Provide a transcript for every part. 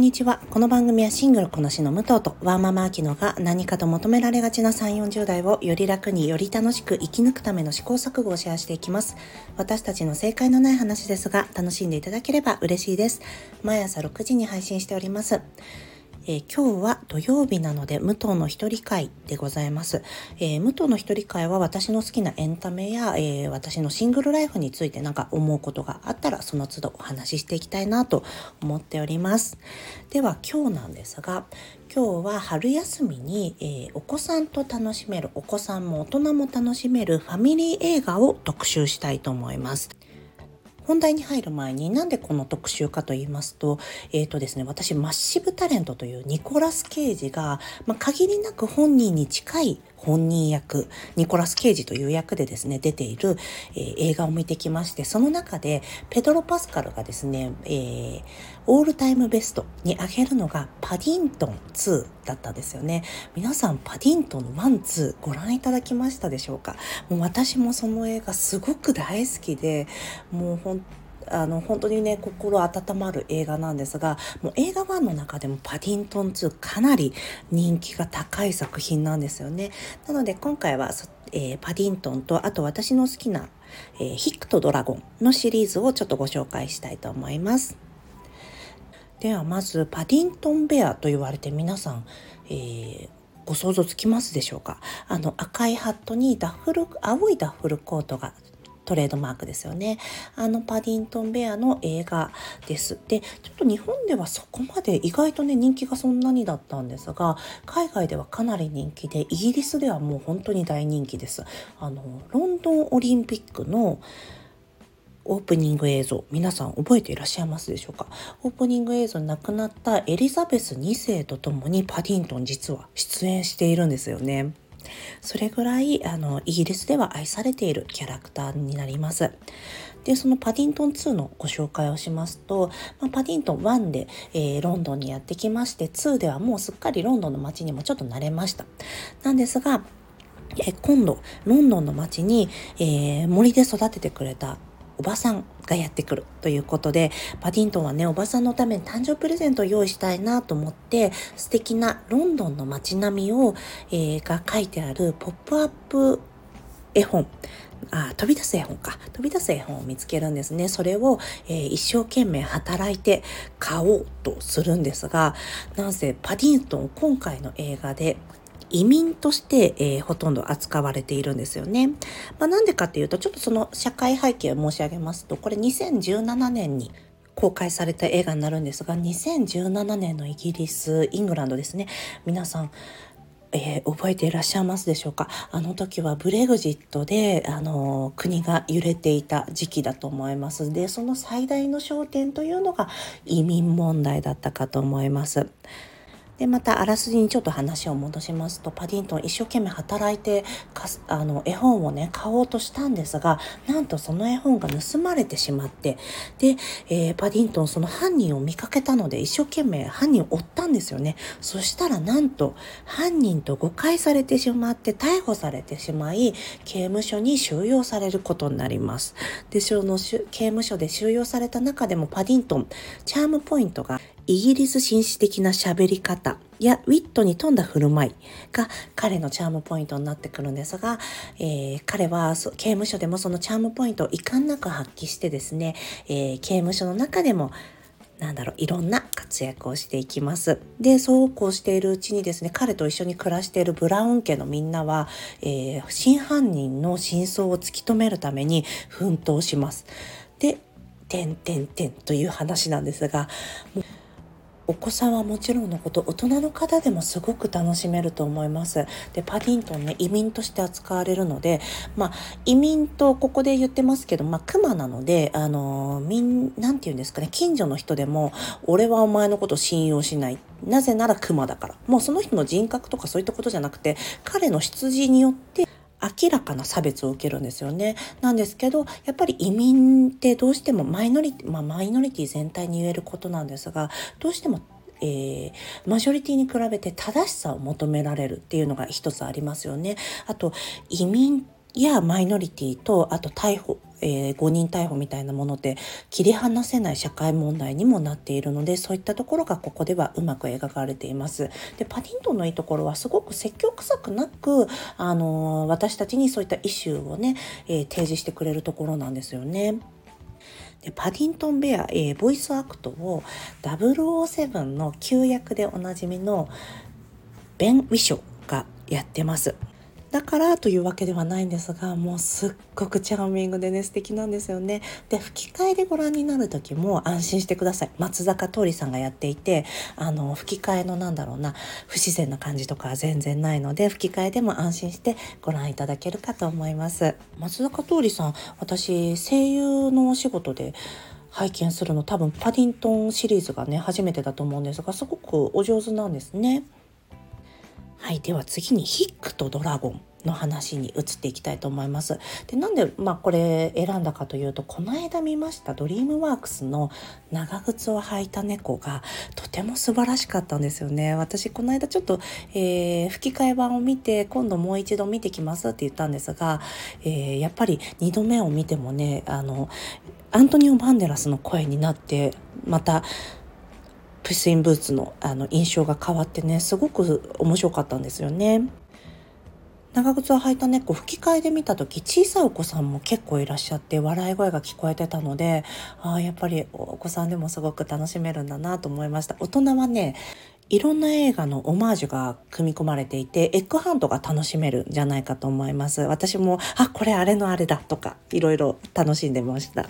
んにちは。この番組はシングルこなしの武藤とワーママアキノが何かと求められがちな3、40代をより楽により楽しく生き抜くための試行錯誤をシェアしていきます。私たちの正解のない話ですが、楽しんでいただければ嬉しいです。毎朝6時に配信しております。えー、今日は土曜日なので、武藤の一人会でございます。えー、武藤の一人会は私の好きなエンタメや、えー、私のシングルライフについてなんか思うことがあったら、その都度お話ししていきたいなと思っております。では今日なんですが、今日は春休みに、えー、お子さんと楽しめる、お子さんも大人も楽しめるファミリー映画を特集したいと思います。本題に入る前になんでこの特集かと言いますと、えっ、ー、とですね、私、マッシブタレントというニコラス・ケイジが、まあ、限りなく本人に近い本人役、ニコラス・ケイジという役でですね、出ている、えー、映画を見てきまして、その中で、ペドロ・パスカルがですね、えー、オールタイムベストに挙げるのが、パディントン2だったんですよね。皆さん、パディントン1、2ご覧いただきましたでしょうか？もう私もその映画すごく大好きで、もう本あの本当にね心温まる映画なんですがもう映画版の中でもパディントン2かなり人気が高い作品なんですよね。なので今回は、えー、パディントンとあと私の好きな、えー、ヒックとドラゴンのシリーズをちょっとご紹介したいと思います。ではまずパディントンベアと言われて皆さん、えーご想像つきますでしょうか？あの赤いハットにダッフル青いダッフルコートがトレードマークですよね。あのパディントンベアの映画です。で、ちょっと日本ではそこまで意外とね、人気がそんなにだったんですが、海外ではかなり人気で、イギリスではもう本当に大人気です。あの、ロンドンオリンピックのオープニング映像皆さん覚えていらっしゃいますでしょうか？オープニング映像亡くなったエリザベス2世と共にパディントン実は出演しているんですよね。それぐらいあのイギリスでは愛されているキャラクターになります。でそのパディントン2のご紹介をしますと、まあ、パディントン1で、えー、ロンドンにやってきまして2ではもうすっかりロンドンの街にもちょっと慣れました。なんですがえ今度ロンドンの街に、えー、森で育ててくれたおばさんがやってくるということで、パディントンはね、おばさんのために誕生プレゼントを用意したいなと思って、素敵なロンドンの街並みを、えー、が書いてあるポップアップ絵本、あ飛び出す絵本か。飛び出す絵本を見つけるんですね。それを、えー、一生懸命働いて買おうとするんですが、なんせパディントン今回の映画で移民として、えー、ほとんど扱われているんですよね。まあ、なんでかっていうと、ちょっとその社会背景を申し上げますと、これ2017年に公開された映画になるんですが、2017年のイギリス、イングランドですね。皆さん、えー、覚えていらっしゃいますでしょうか？あの時はブレグジットで、あの国が揺れていた時期だと思います。で、その最大の焦点というのが移民問題だったかと思います。でまたあらすじにちょっと話を戻しますとパディントン一生懸命働いてかあの絵本をね買おうとしたんですがなんとその絵本が盗まれてしまってで、えー、パディントンその犯人を見かけたので一生懸命犯人を追ったんですよね。そしたらなんと犯人と誤解されてしまって逮捕されてしまい刑務所に収容されることになります。でその刑務所で収容された中でもパディントンチャームポイントがイギリス紳士的な喋り方やウィットに富んだ振る舞いが彼のチャームポイントになってくるんですが、えー、彼は刑務所でもそのチャームポイントを遺憾なく発揮してですね、えー、刑務所の中でもなんだろう、いろんな活躍をしていきます。で、そうこうしているうちにですね、彼と一緒に暮らしているブラウン家のみんなは、えー、真犯人の真相を突き止めるために奮闘します。で、てんてんてんという話なんですが、お子さんはもちろんのこと大人の方でもすごく楽しめると思います。でパディントンね移民として扱われるので、まあ、移民とここで言ってますけど、まあ、クマなのであのみんなんて言うんですかね近所の人でも俺はお前のこと信用しないなぜならクマだからもうその人の人格とかそういったことじゃなくて彼の出自によって明らかな差別を受けるんですよね。なんですけど、やっぱり移民ってどうしてもマイノリティ、まあマイノリティ全体に言えることなんですが、どうしてもえー、マジョリティに比べて正しさを求められるっていうのが一つありますよね。あと移民やマイノリティとあと逮捕えー、誤認逮捕みたいなものって切り離せない社会問題にもなっているのでそういったところがここではうまく描かれています。でパディントンのいいところはすごく説教臭くなく、あのー、私たちにそういった issue をね、えー、提示してくれるところなんですよね。でパディントン・ベア、えー、 voice act を007の Q役でおなじみのベン・ウィショーがやってます。だからというわけではないんですがもうすっごくチャーミングでね素敵なんですよね。で吹き替えでご覧になる時も安心してください松坂桃李さんがやっていてあの吹き替えのなんだろうな不自然な感じとかは全然ないので吹き替えでも安心してご覧いただけるかと思います。松坂桃李さん私声優のお仕事で拝見するの多分パディントンシリーズがね初めてだと思うんですがすごくお上手なんですね。はい、では次にヒックとドラゴンの話に移っていきたいと思います。でなんで、まあ、これ選んだかというとこの間見ましたドリームワークスの長靴を履いた猫がとても素晴らしかったんですよね。私この間ちょっと、えー、吹き替え版を見て今度もう一度見てきますって言ったんですが、えー、やっぱり2度目を見てもねあのアントニオ・バンデラスの声になってまた Puss in Boots のあの印象が変わってねすごく面白かったんですよね。長靴を履いた猫吹き替えで見た時小さいお子さんも結構いらっしゃって笑い声が聞こえてたのでああやっぱりお子さんでもすごく楽しめるんだなと思いました。大人はねいろんな映画のオマージュが組み込まれていて egg hunt が楽しめるんじゃないかと思います。私もあこれあれのあれだとかいろいろ楽しんでました。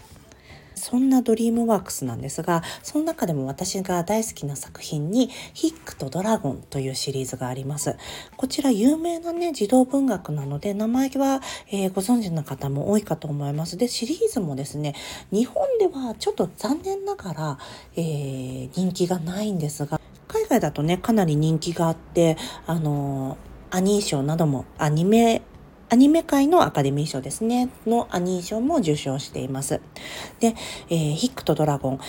そんなドリームワークスなんですがその中でも私が大好きな作品に「ヒックとドラゴン」というシリーズがあります。こちら有名なね児童文学なので名前は、えー、ご存知の方も多いかと思います。でシリーズもですね日本ではちょっと残念ながら、えー、人気がないんですが海外だとねかなり人気があってあのアニー賞などもアニメアニメ界のアカデミー賞ですね、のアニー賞も受賞しています。で、えー、ヒックとドラゴン、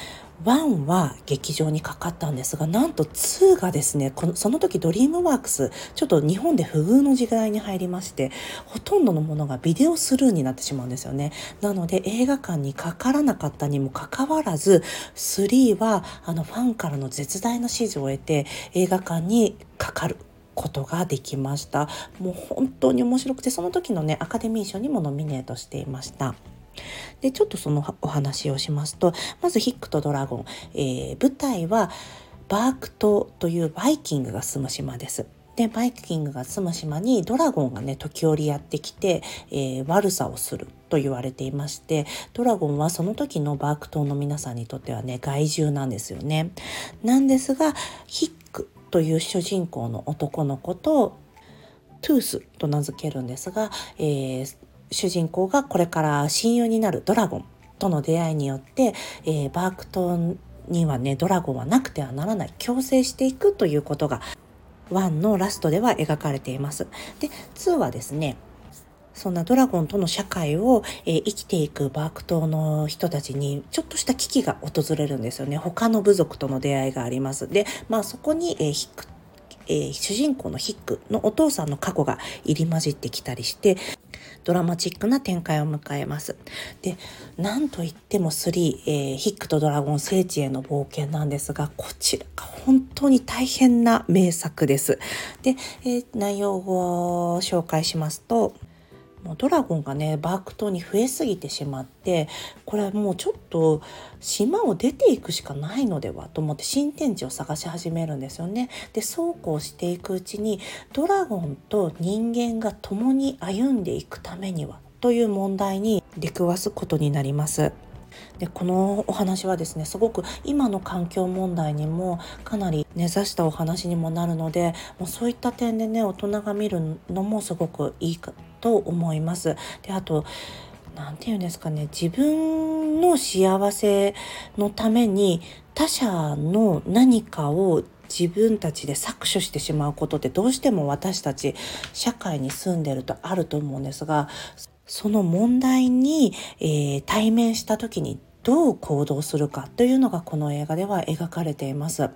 1は劇場にかかったんですが、なんと2がですね、このその時ドリームワークス、ちょっと日本で不遇の時代に入りまして、ほとんどのものがビデオスルーになってしまうんですよね。なので映画館にかからなかったにもかかわらず、3はあのファンからの絶大な支持を得て映画館にかかることができました。もう本当に面白くてその時のねアカデミー賞にもノミネートしていました。でちょっとそのお話をしますとまずヒックとドラゴン、えー、舞台はバーク島というバイキングが住む島です。でバイキングが住む島にドラゴンがね時折やってきて、えー、悪さをすると言われていましてドラゴンはその時のバーク島の皆さんにとってはね害獣なんですよね。なんですがヒッという主人公の男の子とトゥースと名付けるんですが、えー、主人公がこれから親友になるドラゴンとの出会いによって、えー、バークトンにはねドラゴンはなくてはならない共生していくということが1のラストでは描かれています。で2はですねそんなドラゴンとの社会を、えー、生きていくバーク島の人たちにちょっとした危機が訪れるんですよね。他の部族との出会いがあります。で、まあそこに、えー、えー、主人公のヒックのお父さんの過去が入り混じってきたりしてドラマチックな展開を迎えます。で、なんといっても3、えー、ヒックとドラゴン聖地への冒険なんですが、こちらが本当に大変な名作です。で、えー、内容を紹介しますと、もうドラゴンがねバーク島に増えすぎてしまってこれはもうちょっと島を出ていくしかないのではと思って新天地を探し始めるんですよね。でそうこうしていくうちにドラゴンと人間が共に歩んでいくためにはという問題に出くわすことになります。でこのお話はですねすごく今の環境問題にもかなり根ざしたお話にもなるのでもうそういった点でね大人が見るのもすごくいいかと思います。であと何て言うんですかね自分の幸せのために他者の何かを自分たちで搾取してしまうことってどうしても私たち社会に住んでるとあると思うんですがその問題に、えー、対面した時にどう行動するかというのがこの映画では描かれています。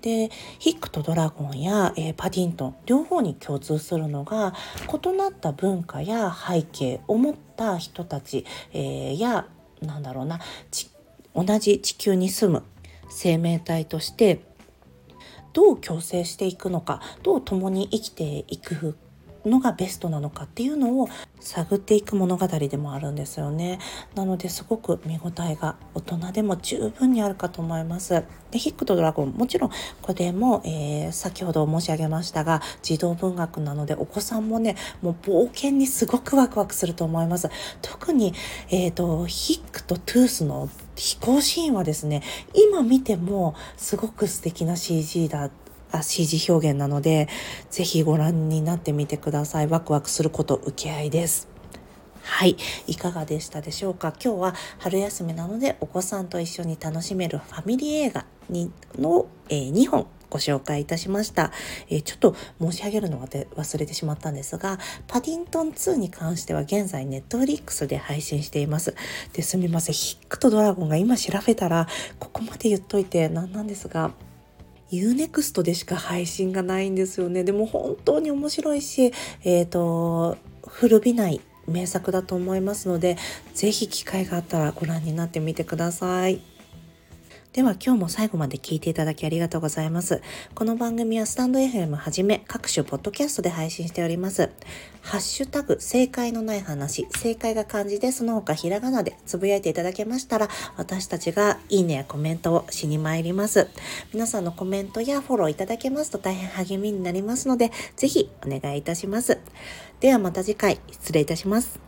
でヒックとドラゴンや、えー、パディントン両方に共通するのが異なった文化や背景を持った人たち、えー、やなんだろうな同じ地球に住む生命体としてどう共生していくのかどう共に生きていくのがベストなのかっていうのを探っていく物語でもあるんですよね。なのですごく見応えが大人でも十分にあるかと思います。でヒックとドラゴンもちろんこれも、えー、先ほど申し上げましたが児童文学なのでお子さんもねもう冒険にすごくワクワクすると思います。特に、えーと、ヒックとトゥースの飛行シーンはですね今見てもすごく素敵な CG だ CG 表現なので、ぜひご覧になってみてください。ワクワクすること受け合いです。はい。いかがでしたでしょうか？今日は春休みなのでお子さんと一緒に楽しめるファミリー映画にの、えー、2本ご紹介いたしました、えー、ちょっと申し上げるのは忘れてしまったんですが、パディントン2に関しては現在ネットフリックスで配信しています。ですみません。ヒックとドラゴンが今調べたら、ここまで言っといてなんなんですが、UNEXT でしか配信がないんですよね。でも本当に面白いし、えっ、ー、と、古びない名作だと思いますので、ぜひ機会があったらご覧になってみてください。では今日も最後まで聞いていただきありがとうございます。この番組はスタンド FM はじめ各種ポッドキャストで配信しております。ハッシュタグ正解のない話、正解が漢字でその他ひらがなでつぶやいていただけましたら私たちがいいねやコメントをしに参ります。皆さんのコメントやフォローいただけますと大変励みになりますのでぜひお願いいたします。ではまた次回失礼いたします。